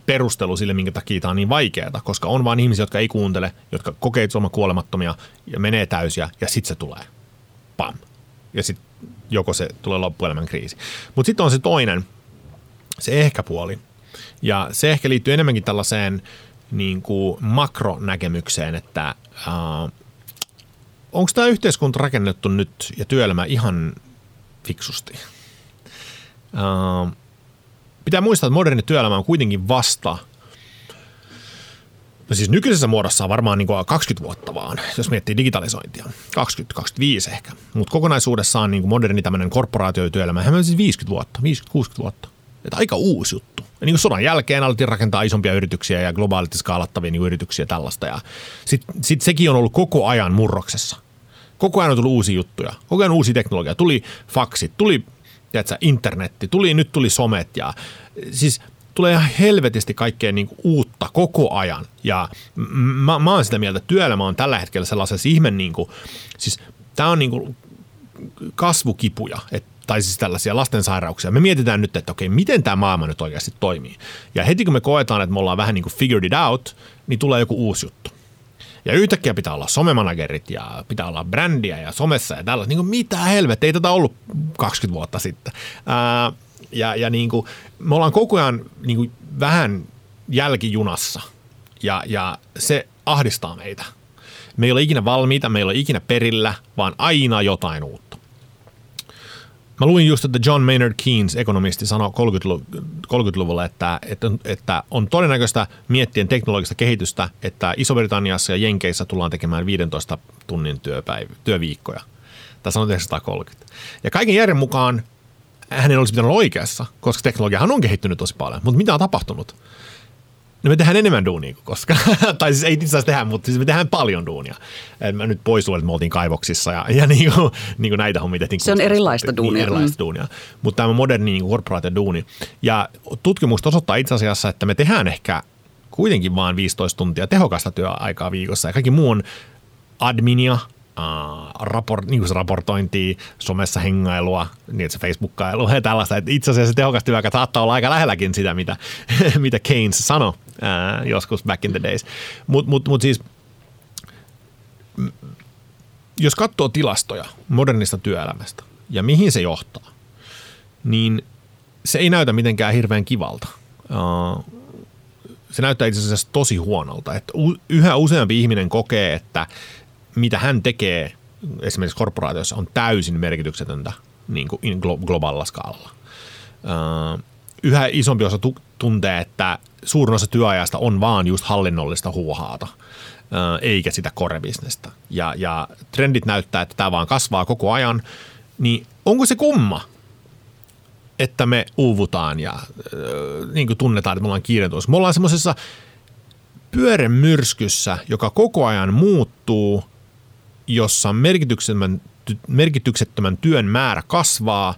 perustelu sille, minkä takia tämä on niin vaikeaa, koska on vain ihmisiä, jotka ei kuuntele, jotka kokee itse kuolemattomia ja menee täysiä ja sitten se tulee. Pam. Ja sitten joko se tulee loppuelämän kriisi. Mutta sitten on se toinen, se ehkä puoli. Ja se ehkä liittyy enemmänkin tällaiseen niin kuin makronäkemykseen, että äh, onko tämä yhteiskunta rakennettu nyt ja työelämä ihan fiksusti? Äh, pitää muistaa, että moderni työelämä on kuitenkin vasta No siis nykyisessä muodossa on varmaan niin kuin 20 vuotta vaan, jos miettii digitalisointia. 20-25 ehkä. Mutta kokonaisuudessaan niin moderni tämmöinen korporaatiotyöelämä, on siis 50 vuotta, 50-60 vuotta. Että aika uusi juttu. Ja niin kuin sodan jälkeen alettiin rakentaa isompia yrityksiä ja globaalisesti skaalattavia niin yrityksiä tällaista. Ja sitten sit sekin on ollut koko ajan murroksessa. Koko ajan on tullut uusia juttuja, koko ajan uusi teknologia. Tuli faksit, tuli tiedätkö, internetti, tuli, nyt tuli somet ja siis tulee ihan helvetisti kaikkea niin kuin uutta koko ajan. Ja mä, mä oon sitä mieltä, että työelämä on tällä hetkellä sellaisessa ihme, niin kuin, siis tämä on niin kuin kasvukipuja, et, tai siis tällaisia lastensairauksia. Me mietitään nyt, että okei, miten tämä maailma nyt oikeasti toimii. Ja heti kun me koetaan, että me ollaan vähän niin kuin figured it out, niin tulee joku uusi juttu. Ja yhtäkkiä pitää olla somemanagerit ja pitää olla brändiä ja somessa ja tällaista. Niin kuin mitä helvettiä, ei tätä ollut 20 vuotta sitten. Ää, ja, ja niin kuin, me ollaan koko ajan niin kuin vähän jälkijunassa ja, ja se ahdistaa meitä. Me ei ole ikinä valmiita, me ei ole ikinä perillä, vaan aina jotain uutta. Mä luin just, että John Maynard Keynes, ekonomisti, sanoi 30-luvulla, että, että, että on todennäköistä miettien teknologista kehitystä, että Iso-Britanniassa ja Jenkeissä tullaan tekemään 15 tunnin työpäivä, työviikkoja. Tässä on 1930. Ja kaiken järjen mukaan hänen olisi pitänyt olla oikeassa, koska teknologiahan on kehittynyt tosi paljon. Mutta mitä on tapahtunut? No me tehdään enemmän duunia kuin koskaan. tai siis ei itse asiassa tehdä, mutta siis me tehdään paljon duunia. Et mä nyt pois että me oltiin kaivoksissa ja, ja niin kuin, niin kuin näitä hommia tehtiin. Se on erilaista duunia. Niin, erilaista mm. duunia. Mutta tämä moderni niin korporaatio duuni. Ja tutkimukset osoittaa itse asiassa, että me tehdään ehkä kuitenkin vain 15 tuntia tehokasta työaikaa viikossa. Ja kaikki muu on adminia, uh, niin raportointia, somessa hengailua, niin se Facebookkailua ja tällaista. Et itse asiassa se tehokas työaika saattaa olla aika lähelläkin sitä, mitä, mitä Keynes sanoi uh, joskus back in the days. Mutta mut, mut siis, jos katsoo tilastoja modernista työelämästä ja mihin se johtaa, niin se ei näytä mitenkään hirveän kivalta. Uh, se näyttää itse asiassa tosi huonolta. Että yhä useampi ihminen kokee, että mitä hän tekee esimerkiksi korporaatiossa on täysin merkityksetöntä niin kuin globaalilla skaalalla. Öö, yhä isompi osa tuntee, että suurin osa työajasta on vaan just hallinnollista huohaata öö, eikä sitä korebisnestä. Ja, ja trendit näyttää, että tämä vaan kasvaa koko ajan, niin onko se kumma, että me uuvutaan ja äh, niin kuin tunnetaan, että me ollaan kiiretuissa. Me ollaan semmoisessa pyöremyrskyssä, joka koko ajan muuttuu – jossa merkityksettömän, merkityksettömän työn määrä kasvaa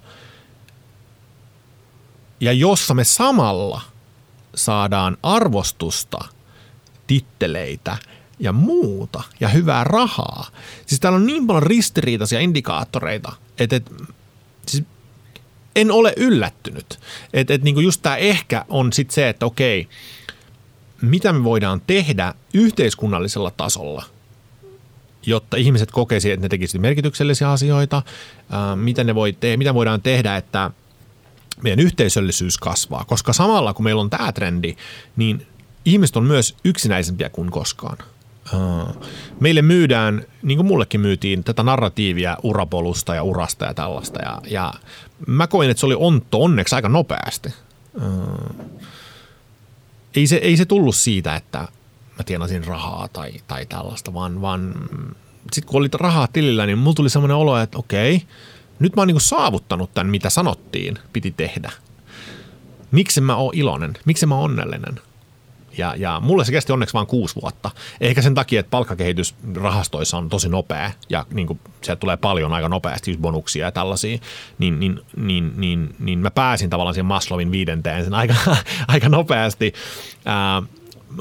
ja jossa me samalla saadaan arvostusta, titteleitä ja muuta ja hyvää rahaa. Siis täällä on niin paljon ristiriitaisia indikaattoreita, että, että siis en ole yllättynyt. Että, että niin just tämä ehkä on sitten se, että okei, mitä me voidaan tehdä yhteiskunnallisella tasolla – jotta ihmiset kokeisivat, että ne tekisivät merkityksellisiä asioita, mitä, ne voi te- mitä voidaan tehdä, että meidän yhteisöllisyys kasvaa, koska samalla kun meillä on tämä trendi, niin ihmiset on myös yksinäisempiä kuin koskaan. Meille myydään, niin kuin mullekin myytiin, tätä narratiivia urapolusta ja urasta ja tällaista. Ja, ja mä koin, että se oli ontto onneksi aika nopeasti. Ei se, ei se tullut siitä, että mä tienasin rahaa tai, tai tällaista, vaan, vaan sitten kun oli rahaa tilillä, niin mulla tuli semmoinen olo, että okei, nyt mä oon niinku saavuttanut tämän, mitä sanottiin, piti tehdä. Miksi mä oon iloinen? Miksi mä oon onnellinen? Ja, ja mulle se kesti onneksi vain kuusi vuotta. Ehkä sen takia, että palkkakehitys rahastoissa on tosi nopea ja niin kuin sieltä tulee paljon aika nopeasti bonuksia ja tällaisia, niin, niin, niin, niin, niin mä pääsin tavallaan siihen Maslowin viidenteen sen aika, aika nopeasti.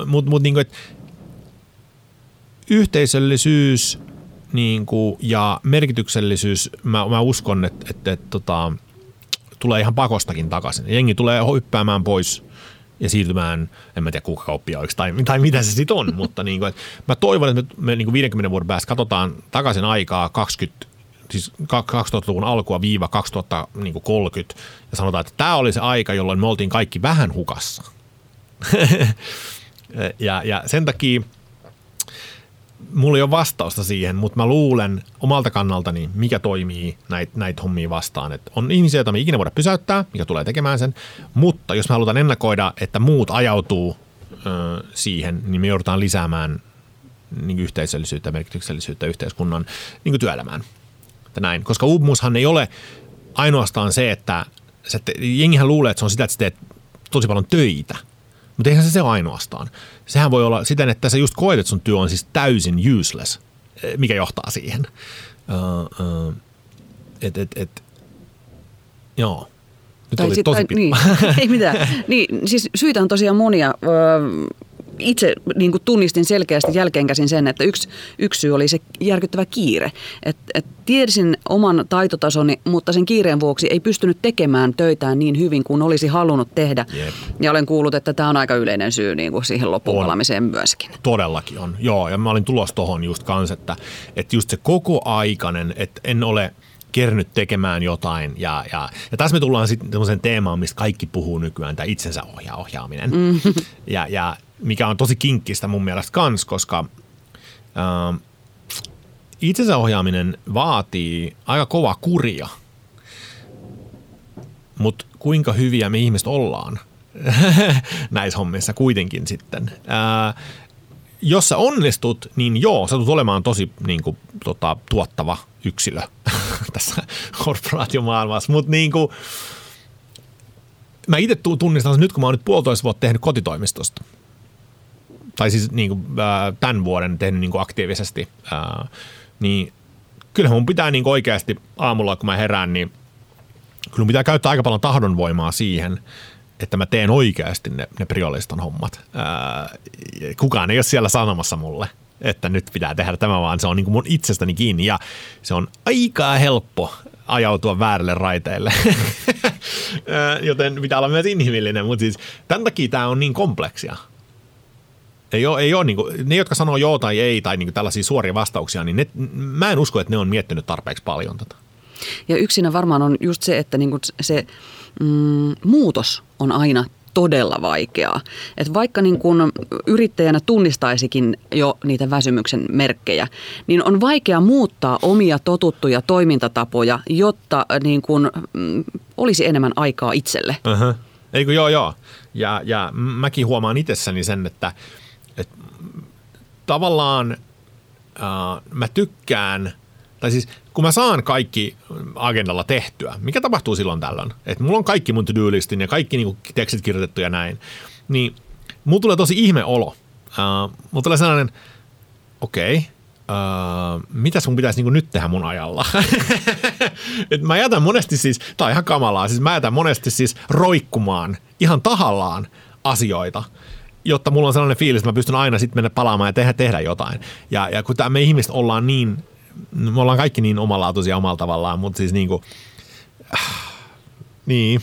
Mutta mut, niin kuin, yhteisöllisyys niin kuin, ja merkityksellisyys, mä, mä uskon, että, että, että tota, tulee ihan pakostakin takaisin. Jengi tulee hyppäämään pois ja siirtymään, en mä tiedä kuukakauppiaiksi tai, tai mitä se sitten on, mutta niin kuin, että mä toivon, että me, me niin kuin 50 vuoden päästä katsotaan takaisin aikaa 20, siis 2000-luvun alkua viiva 2030 ja sanotaan, että tämä oli se aika, jolloin me oltiin kaikki vähän hukassa. ja, ja sen takia mulla ei ole vastausta siihen, mutta mä luulen omalta kannaltani, mikä toimii näitä näit hommia vastaan. Et on ihmisiä, joita me ikinä voida pysäyttää, mikä tulee tekemään sen, mutta jos me halutaan ennakoida, että muut ajautuu ö, siihen, niin me joudutaan lisäämään niin yhteisöllisyyttä, merkityksellisyyttä yhteiskunnan niin työelämään. Että näin. Koska uupumushan ei ole ainoastaan se, että se, jengihän luulee, että se on sitä, että sä teet tosi paljon töitä – mutta eihän se se ainoastaan. Sehän voi olla siten, että sä just koet, että sun työ on siis täysin useless, eh, mikä johtaa siihen. Uh, uh, et, et, et, joo. Nyt tai oli sit, tosi tai, niin, ei mitään. Niin, siis syitä on tosiaan monia itse niin kuin tunnistin selkeästi jälkeenkäsin sen, että yksi, yksi syy oli se järkyttävä kiire. Et, et tiesin oman taitotasoni, mutta sen kiireen vuoksi ei pystynyt tekemään töitään niin hyvin kuin olisi halunnut tehdä. Jep. Ja olen kuullut, että tämä on aika yleinen syy niin kuin siihen loppupalamiseen myöskin. Todellakin on, joo. Ja mä olin tulossa tuohon just kanssa, että, että just se koko aikainen, että en ole – kernyt tekemään jotain. Ja, ja, ja tässä me tullaan sitten sellaiseen teemaan, mistä kaikki puhuu nykyään, tämä itsensä ohjaa, ohjaaminen. Mm. Ja, ja mikä on tosi kinkkistä mun mielestä kans, koska äh, itsensä ohjaaminen vaatii aika kova kuria. Mutta kuinka hyviä me ihmiset ollaan näissä hommissa kuitenkin sitten. Ää, jos sä onnistut, niin joo, sä tulet olemaan tosi niin kuin, tota, tuottava yksilö tässä korporaatiomaailmassa, mutta niin kuin, mä itse tunnistan nyt, kun mä oon nyt puolitoista vuotta tehnyt kotitoimistosta, tai siis niin kuin, äh, tämän vuoden tehnyt niin kuin aktiivisesti, äh, niin kyllähän mun pitää niin kuin oikeasti aamulla, kun mä herään, niin kyllä mun pitää käyttää aika paljon tahdonvoimaa siihen, että mä teen oikeasti ne, ne priolistan hommat. Ää, kukaan ei ole siellä sanomassa mulle, että nyt pitää tehdä tämä, vaan se on niin kuin mun itsestäni kiinni ja se on aika helppo ajautua väärille raiteille. Joten pitää olla myös inhimillinen, mutta siis tämän takia tämä on niin kompleksia. Ei ole, ei ole niin kuin, ne, jotka sanoo joo tai ei tai niin kuin tällaisia suoria vastauksia, niin ne, mä en usko, että ne on miettinyt tarpeeksi paljon tätä. Ja yksinä varmaan on just se, että niin kuin se mm, muutos on aina todella vaikeaa. Et vaikka niin kun yrittäjänä tunnistaisikin jo niitä väsymyksen merkkejä, niin on vaikea muuttaa omia totuttuja toimintatapoja, jotta niin kun, mm, olisi enemmän aikaa itselle. Uh-huh. Eikö joo joo. Ja, ja mäkin huomaan itsessäni sen, että, että tavallaan äh, mä tykkään – tai siis kun mä saan kaikki agendalla tehtyä, mikä tapahtuu silloin tällöin, että mulla on kaikki mun to-do-listin ja kaikki niinku tekstit kirjoitettu ja näin, niin mulla tulee tosi ihme olo. Uh, mulla tulee sellainen, okei, okay, Uh, mitä sun pitäisi niin nyt tehdä mun ajalla? Et mä jätän monesti siis, tai ihan kamalaa, siis mä jätän monesti siis roikkumaan ihan tahallaan asioita, jotta mulla on sellainen fiilis, että mä pystyn aina sitten mennä palaamaan ja tehdä, tehdä jotain. Ja, ja kun me ihmiset ollaan niin, me ollaan kaikki niin omalaatuisia omalla tavallaan, mutta siis niin kuin, äh, niin,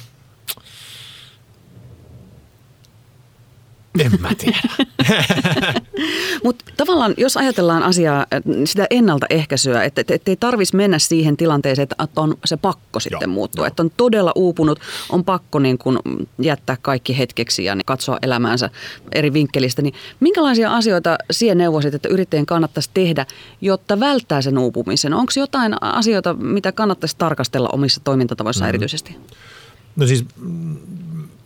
En mä tiedä. Mutta tavallaan, jos ajatellaan asiaa, sitä ennaltaehkäisyä, että et, ei tarvitsisi mennä siihen tilanteeseen, että on se pakko sitten Joo, muuttua. Että on todella uupunut, on pakko niin kun jättää kaikki hetkeksi ja katsoa elämäänsä eri vinkkelistä. Niin minkälaisia asioita siihen neuvoisit, että yrittäjien kannattaisi tehdä, jotta välttää sen uupumisen? Onko jotain asioita, mitä kannattaisi tarkastella omissa toimintatavoissa mm. erityisesti? No siis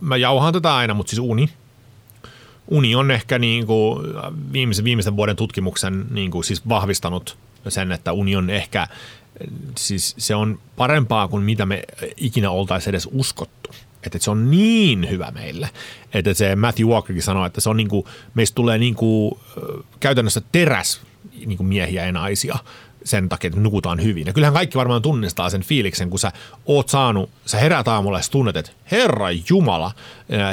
mä jauhaan tätä aina, mutta siis uni uni on ehkä niin kuin viimeisen, viimeisen vuoden tutkimuksen niin kuin siis vahvistanut sen, että uni on ehkä, siis se on parempaa kuin mitä me ikinä oltaisiin edes uskottu. Että se on niin hyvä meille. Että se Matthew Walkerkin sanoi, että se on niin kuin, meistä tulee niin kuin, käytännössä teräs niin kuin miehiä ja naisia sen takia, että nukutaan hyvin. Ja kyllähän kaikki varmaan tunnistaa sen fiiliksen, kun sä oot saanut, sä herät aamulla ja tunnet, että Herra Jumala,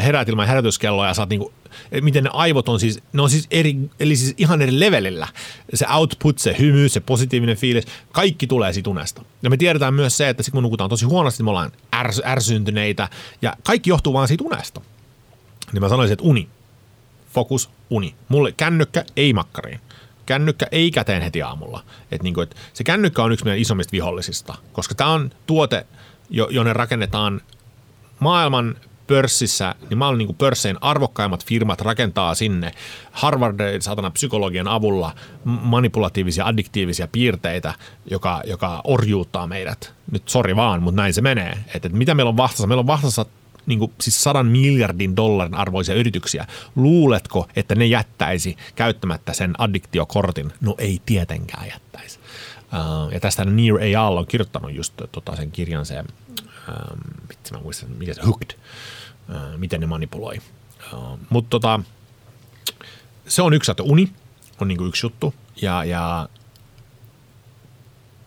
herät ilman herätyskelloa ja sä oot niinku miten ne aivot on siis, ne on siis eri, eli siis ihan eri levelillä. Se output, se hymy, se positiivinen fiilis, kaikki tulee siitä unesta. Ja me tiedetään myös se, että kun nukutaan tosi huonosti, me ollaan ärs, ärsyntyneitä ja kaikki johtuu vaan siitä unesta. Niin mä sanoisin, että uni, fokus, uni. Mulle kännykkä ei makkariin kännykkä ei käteen heti aamulla. Et niin kuin, et se kännykkä on yksi meidän isommista vihollisista, koska tämä on tuote, jo, jonne rakennetaan maailman pörssissä, niin olen niin pörssein arvokkaimmat firmat rakentaa sinne Harvardin satana psykologian avulla manipulatiivisia, addiktiivisia piirteitä, joka, joka orjuuttaa meidät. Nyt sori vaan, mutta näin se menee. Että, että mitä meillä on vastassa? Meillä on vastassa niin kuin, siis sadan miljardin dollarin arvoisia yrityksiä. Luuletko, että ne jättäisi käyttämättä sen addiktiokortin? No ei tietenkään jättäisi. Uh, ja tästä Near AI on kirjoittanut just tota, sen kirjan se, um, mä muistan, mikä se, Hooked, uh, miten ne manipuloi. Uh, Mutta tota, se on yksi, että uni on niin kuin yksi juttu. Ja, ja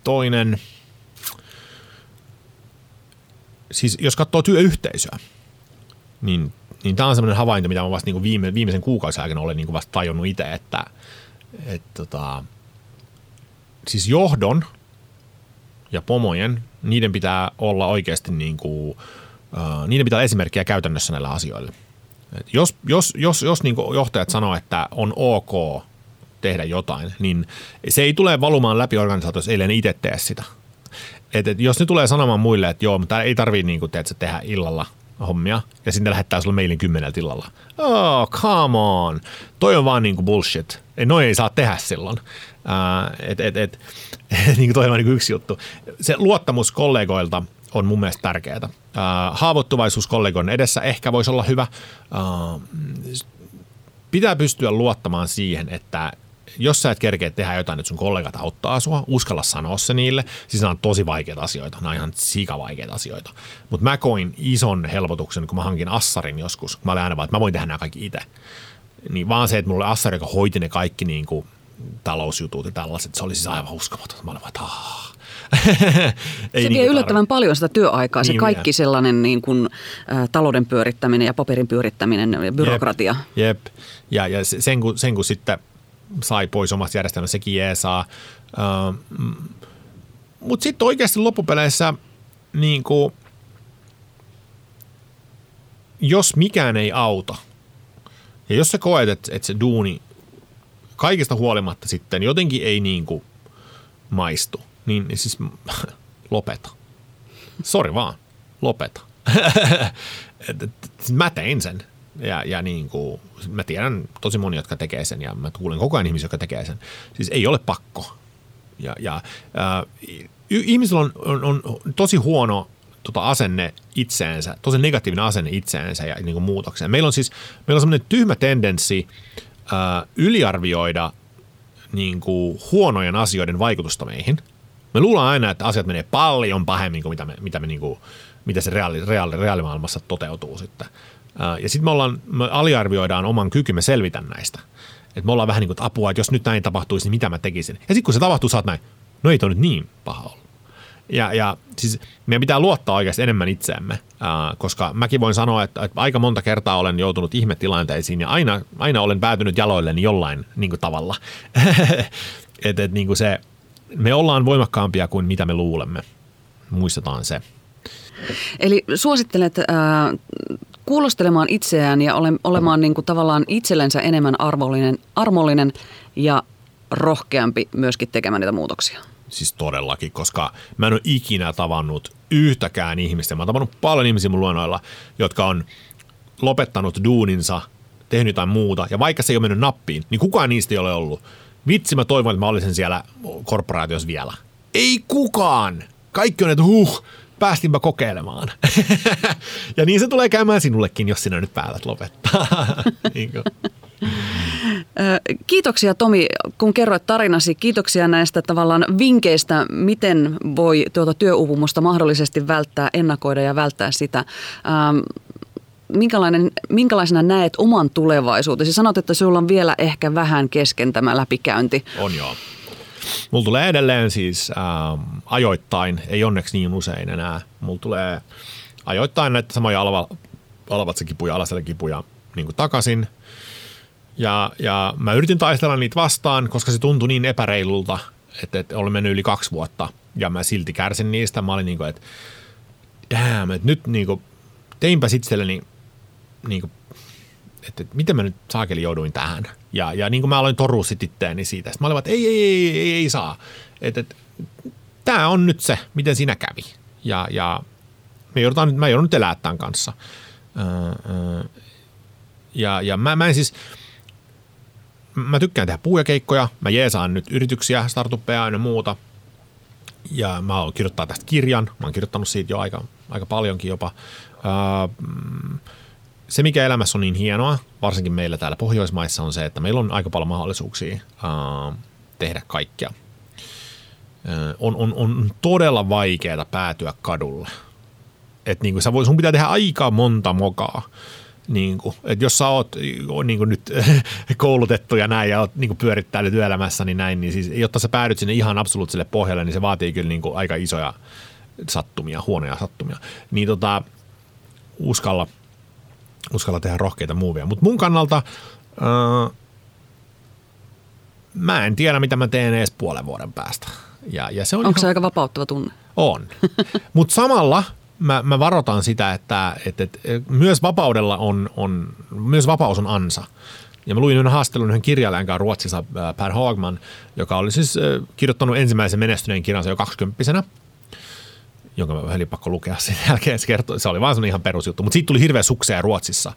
toinen – siis jos katsoo työyhteisöä, niin, niin tämä on semmoinen havainto, mitä mä vasta niin kuin viime, viimeisen kuukausien aikana olen niin kuin vasta tajunnut itse, että et, tota, siis johdon ja pomojen, niiden pitää olla oikeasti niin kuin, uh, niiden pitää olla esimerkkiä käytännössä näillä asioilla. Et jos jos, jos, jos niin johtajat sanoo, että on ok tehdä jotain, niin se ei tule valumaan läpi organisaatiossa, ellei ne itse tee sitä – et, et jos ne tulee sanomaan muille, että joo, mutta ei tarvii niin kuin, teetkö, tehdä illalla hommia, ja sitten lähettää sulle mailin kymmeneltä illalla. Oh, come on. Toi on vaan niinku bullshit. Ei, ei saa tehdä silloin. Uh, et, et, et, niin toi on niinku yksi juttu. Se luottamus kollegoilta on mun mielestä tärkeää. Uh, haavoittuvaisuus kollegoiden edessä ehkä voisi olla hyvä. Uh, pitää pystyä luottamaan siihen, että jos sä et kerkeä tehdä jotain, että sun kollegat auttaa sua, uskalla sanoa se niille. Siis nämä on tosi vaikeita asioita, nämä on ihan sikavaikeita asioita. Mutta mä koin ison helpotuksen, kun mä hankin Assarin joskus. Mä olin aina vaan, että mä voin tehdä nämä kaikki itse. Niin vaan se, että mulla oli Assari, joka hoiti ne kaikki niin kuin talousjutut ja tällaiset, se oli siis aivan uskomaton. Mä olin vaan, Ei se niin vie yllättävän paljon sitä työaikaa, se niin kaikki vie. sellainen niin kuin, ä, talouden pyörittäminen ja paperin pyörittäminen ja byrokratia. Jep, jep. ja, ja sen, kun, sen kun sitten sai pois omasta järjestelmästä, sekin jeesaa. Uh, Mutta sitten oikeasti loppupeleissä, niin kuin, jos mikään ei auta, ja jos sä koet, että, että se duuni kaikista huolimatta sitten jotenkin ei niin kuin maistu, niin siis lopeta. Sori vaan, lopeta. mä tein sen. Ja, ja niin kuin, mä tiedän tosi moni, jotka tekee sen ja mä kuulen koko ajan ihmisiä, jotka tekee sen. Siis ei ole pakko. Ja, ja äh, ihmisillä on, on, on tosi huono tota asenne itseensä, tosi negatiivinen asenne itseensä ja niin kuin muutokseen. Meillä on siis meillä on semmoinen tyhmä tendenssi yliarvioida niin kuin huonojen asioiden vaikutusta meihin. Me luullaan aina, että asiat menee paljon pahemmin kuin mitä, me, mitä, me niin kuin, mitä se reaali, reaali, reaalimaailmassa toteutuu sitten. Ja sitten me, ollaan, me aliarvioidaan oman kykymme selvitä näistä. Että me ollaan vähän niin kuin, että apua, että jos nyt näin tapahtuisi, niin mitä mä tekisin. Ja sitten kun se tapahtuu, sä oot näin, no ei toi nyt niin paha ollut. Ja, ja siis meidän pitää luottaa oikeasti enemmän itseämme, ää, koska mäkin voin sanoa, että, että aika monta kertaa olen joutunut ihmetilanteisiin ja aina, aina olen päätynyt jaloilleni jollain niin kuin tavalla. että et, niin se, me ollaan voimakkaampia kuin mitä me luulemme. Muistetaan se. Eli suosittelet äh, kuulostelemaan itseään ja ole, olemaan niin kuin tavallaan itsellensä enemmän armollinen, armollinen ja rohkeampi myöskin tekemään niitä muutoksia. Siis todellakin, koska mä en ole ikinä tavannut yhtäkään ihmistä. Mä oon tavannut paljon ihmisiä mun luonnoilla, jotka on lopettanut duuninsa, tehnyt jotain muuta, ja vaikka se ei ole mennyt nappiin, niin kukaan niistä ei ole ollut. Vitsi, mä toivon, että mä olisin siellä korporaatiossa vielä. Ei kukaan! Kaikki on, että huh, päästinpä kokeilemaan. ja niin se tulee käymään sinullekin, jos sinä nyt päätät lopettaa. niin Kiitoksia Tomi, kun kerroit tarinasi. Kiitoksia näistä tavallaan vinkkeistä, miten voi tuota työuupumusta mahdollisesti välttää, ennakoida ja välttää sitä. Ähm, minkälainen, minkälaisena näet oman tulevaisuutesi? Sanot, että sinulla on vielä ehkä vähän kesken tämä läpikäynti. On joo. Mulla tulee edelleen siis ähm, ajoittain, ei onneksi niin usein enää. Mulla tulee ajoittain näitä samoja alva, alaselkipuja niin takaisin. Ja, ja mä yritin taistella niitä vastaan, koska se tuntui niin epäreilulta, että, että oli mennyt yli kaksi vuotta. Ja mä silti kärsin niistä. Mä olin niin kuin, että damn, että nyt niin kuin, teinpä itselleni niin kuin, että, että miten mä nyt saakeli jouduin tähän. Ja, ja niin kuin mä aloin torua sit itteeni siitä. Sitten mä olin, että ei, ei, ei, ei, ei saa. Että, että tämä on nyt se, miten siinä kävi. Ja, ja me joudutaan, mä joudun nyt elää tämän kanssa. ja, ja mä, mä en siis, mä tykkään tehdä puujakeikkoja, mä jeesaan nyt yrityksiä, startuppeja ja muuta. Ja mä oon kirjoittaa tästä kirjan, mä oon kirjoittanut siitä jo aika, aika paljonkin jopa. Se, mikä elämässä on niin hienoa, varsinkin meillä täällä Pohjoismaissa, on se, että meillä on aika paljon mahdollisuuksia uh, tehdä kaikkea. On, on, on todella vaikeaa päätyä kadulle. Et niin kuin sä voi, sun pitää tehdä aika monta mokaa. Niin kuin, että jos sä oot niin kuin nyt koulutettu ja näin ja oot niin pyörittää työelämässä, niin näin, niin siis, jotta sä päädyt sinne ihan absoluuttiselle pohjalle, niin se vaatii kyllä niin kuin aika isoja sattumia, huonoja sattumia. Niin tota, uskalla – uskalla tehdä rohkeita muuvia. Mutta mun kannalta öö, mä en tiedä, mitä mä teen edes puolen vuoden päästä. Ja, ja se on Onko ihan... se aika vapauttava tunne? On. Mutta samalla mä, mä varoitan sitä, että, että, että myös vapaudella on, on, myös vapaus on ansa. Ja mä luin yhden haastattelun yhden kirjailijan kanssa Ruotsissa, Per Hagman, joka oli siis kirjoittanut ensimmäisen menestyneen kirjansa jo kaksikymppisenä – jonka mä oli pakko lukea sen jälkeen. Se, kertoi, se oli vaan semmoinen ihan perusjuttu, mutta siitä tuli hirveä suksea Ruotsissa.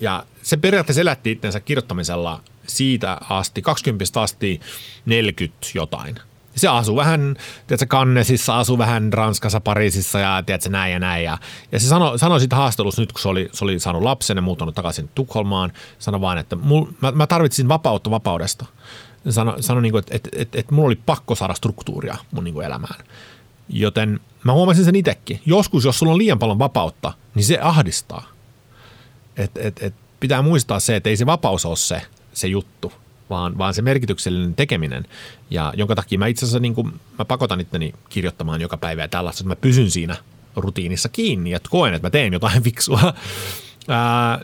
Ja se periaatteessa elätti itsensä kirjoittamisella siitä asti, 20 asti 40 jotain. Se asuu vähän, tiedätkö, Kannesissa, asuu vähän Ranskassa, Pariisissa ja tiedätkö, näin ja näin. Ja, ja se sanoi, sanoi siitä haastelussa nyt, kun se oli, se oli saanut lapsen ja muuttanut takaisin Tukholmaan, sanoi vaan, että mul, mä, mä tarvitsin vapautta vapaudesta. Sano, niin että, että, että, että mulla oli pakko saada struktuuria mun niin kuin elämään. Joten mä huomasin sen itsekin. Joskus, jos sulla on liian paljon vapautta, niin se ahdistaa. Et, et, et pitää muistaa se, että ei se vapaus ole se, se juttu, vaan, vaan se merkityksellinen tekeminen. Ja jonka takia mä itse asiassa niin kuin, mä pakotan itteni kirjoittamaan joka päivä ja tällaista, että mä pysyn siinä rutiinissa kiinni, että koen, että mä teen jotain fiksua. Ää, ää,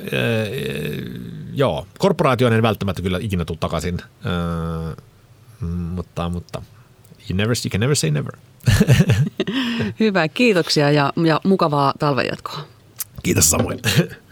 joo, korporaatioon en välttämättä kyllä ikinä tule takaisin, ää, mutta, mutta you, never, you can never say never. Hyvä, kiitoksia ja, ja mukavaa talvenjatkoa. Kiitos Samuel.